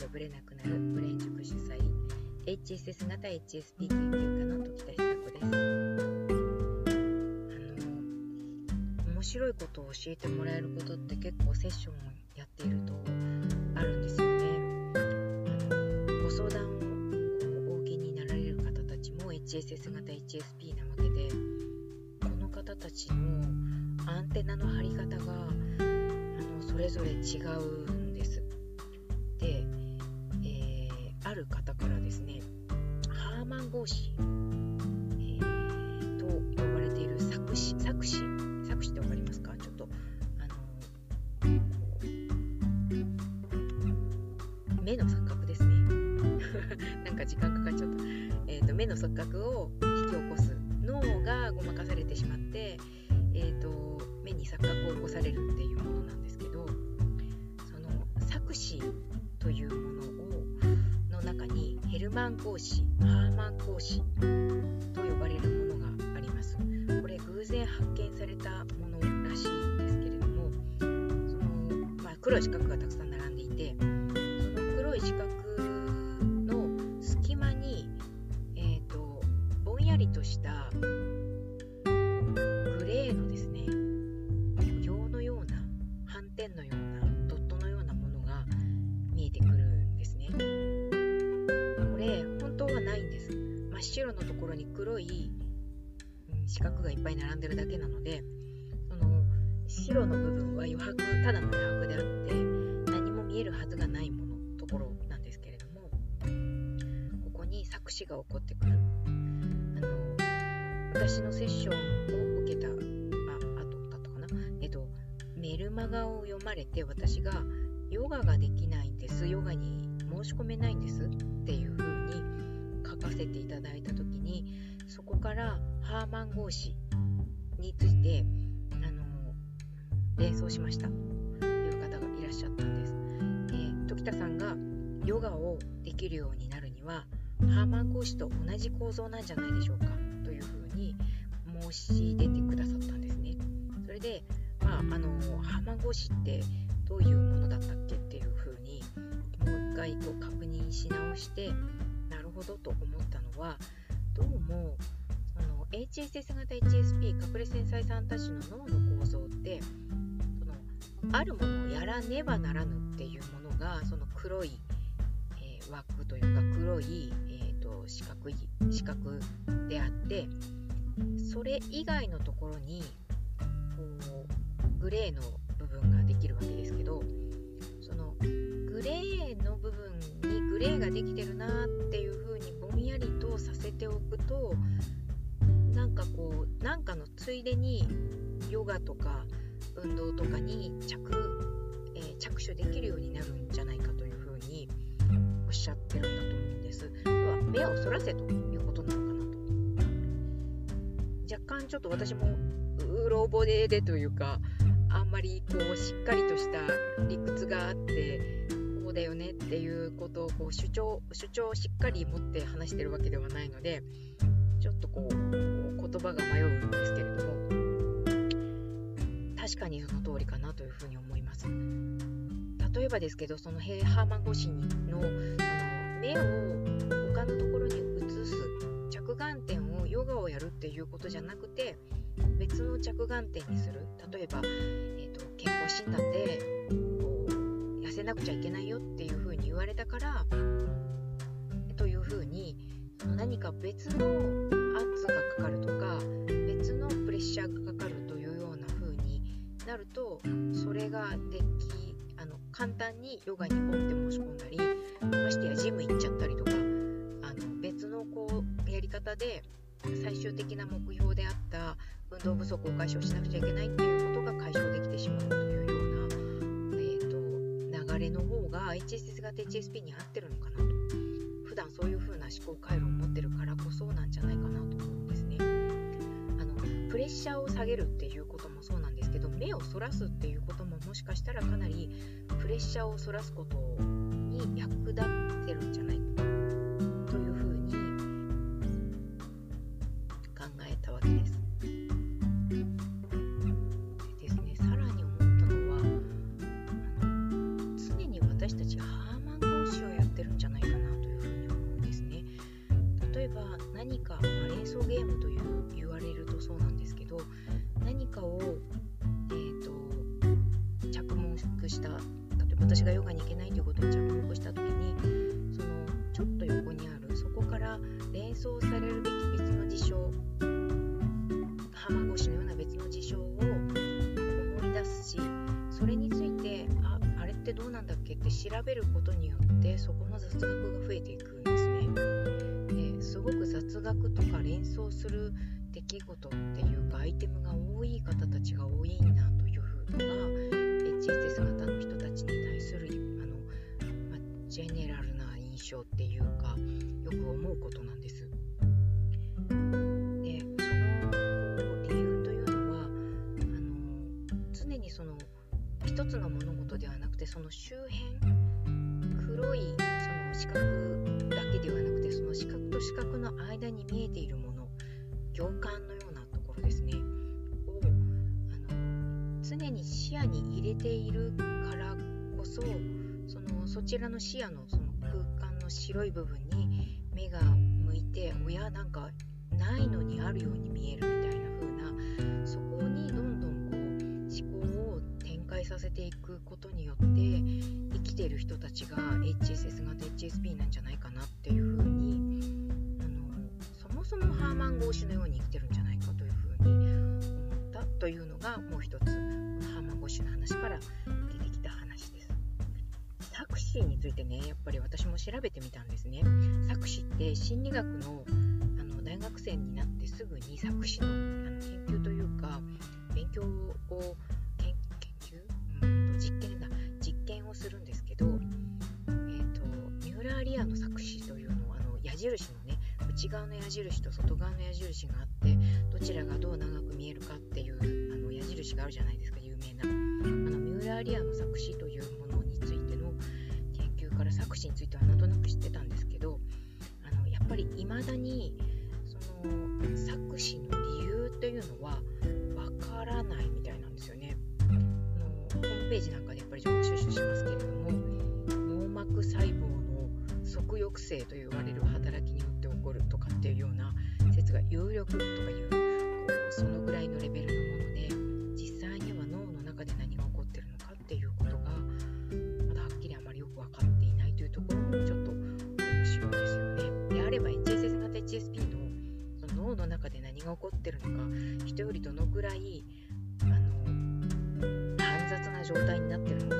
がぶれなくなるブレイン塾主催 HSS 型 HSP 研究家の時田久子です。あの面白いことを教えてもらえることって結構セッションをやっているとあるんですよね。あのご相談をお受けになられる方たちも HSS 型 HSP なわけでこの方たちのアンテナの張り方があのそれぞれ違うんハーマン合詞、えー、と呼ばれている作詞作詞作詞って分かりますか？ちょっとあの目の錯覚ですね。なんか時間かかっちゃった、えーと、目の錯覚を引き起こす脳がごまかされてしまって、えーと目に錯覚を起こされるっていうものなんですけどその作詞というものをルマン格子ハーマン格子と呼ばれるものがあります。これ偶然発見されたものらしいんですけれどもその、まあ、黒い四角がたくさんい、うん、四角がいっぱい並んでるだけなのでその白の部分は余白ただの余白であって何も見えるはずがないものところなんですけれどもここに作詞が起こってくる。あの私のセッションを受けたあ後だったかな？えっとメルマガを読まれて私がヨガができないんですヨガに申し込めないんですっていう風に書かせていただいた時にからハーマン合詞についてあの連想しましたという方がいらっしゃったんです。えー、時田さんがヨガをできるようになるにはハーマン合詞と同じ構造なんじゃないでしょうかというふうに申し出てくださったんですね。それで、まあ、あのハーマン合詞ってどういうものだったっけ？っていうふうにもう一回こう確認し直してなるほどと思ったのはどうも HSS 型 HSP 隠れ繊細さんたちの脳の構造ってそのあるものをやらねばならぬっていうものがその黒い、えー、枠というか黒い、えーと、四角い四角であってそれ以外のところにこうグレーの部分ができるわけですけどそのグレーの部分にグレーができてるなっていう風にぼんやりとさせておくとついでにヨガとか運動とかに着,、えー、着手できるようになるんじゃないかという風におっしゃってるんだと思うんです。要は目をそらせということなのかなと。若干ちょっと私もうろ覚えでというかあんまりこうしっかりとした理屈があってこうだよねっていうことをこう主張主張をしっかり持って話してるわけではないのでちょっとこう言葉が迷うんですけれども確かにその通りかなというふうに思います。例えばですけどそのヘイハーマン越しにのあの目を他のところに移す着眼点をヨガをやるっていうことじゃなくて別の着眼点にする。例えば、えーと、健康診断でこう痩せなくちゃいけないよっていうふうに言われたからというふうに何か別の圧がかかるとか別のプレッシャーがかかるというような風になるとそれができあの簡単にヨガにポンって申し込んだりましてやジム行っちゃったりとかあの別のこうやり方で最終的な目標であった運動不足を解消しなくちゃいけないっていうことが解消できてしまうというような、えーと、流れの方が HSS 型 HSP に合ってるのかなと。普段そういう風な思考回路を持ってるからこそなんじゃないかなと思うんですね。あのプレッシャーを下げるっていうこともそうなんですけど目をそらすっていうことももしかしたらかなりプレッシャーをそらすことに役立ってるんじゃないかな。した例えば私がヨガに行けないということに着目した時にそのちょっと横にあるそこから連想されるべき別の事象浜越のような別の事象を思い出すしそれについてああれってどうなんだっけ？って調べることによってそこの雑学が増えていくんですね。ですごく雑学とか連想する出来事っていうかアイテムが多い方たちが多いなというのがジェネラルな印象っていうかよく思うことなんです。でその理由というのはあの常にその一つの物事ではなくてその周辺黒いその四角だけではなくてその四角と四角の間に見えているもの行間のようなところですねをあの常に視野に入れているからこそそちらの視野のその空間の白い部分に目が向いて親なんかないのにあるように見えるみたいな風なそこにどんどんこう思考を展開させていくことによって生きてる人たちが HSS 詞についてねやっぱり私も調べてみたんですね。作詞って心理学のあの大学生になってすぐに作詞のあの研究というか勉強を研究うんと実験だ実験をするんですけど、えーと、ミューラーリアの作詞というのはあの矢印のね内側の矢印と外側の矢印があってどちらがどう長く見えるかっていうあの矢印があるじゃないですか有名なあのミューラーリアの作詞という作詞についてはなんとなく知ってたんですけどあのやっぱり未だにその作詞の理由というのはわからないみたいなんですよね。あのホームページなんかでやっぱり情報収集しますけれども網膜細胞の側抑制と言われる働きによって起こるとかっていうような説が有力とかが起こってるのか人よりどのぐらいあの煩雑な状態になってるのか。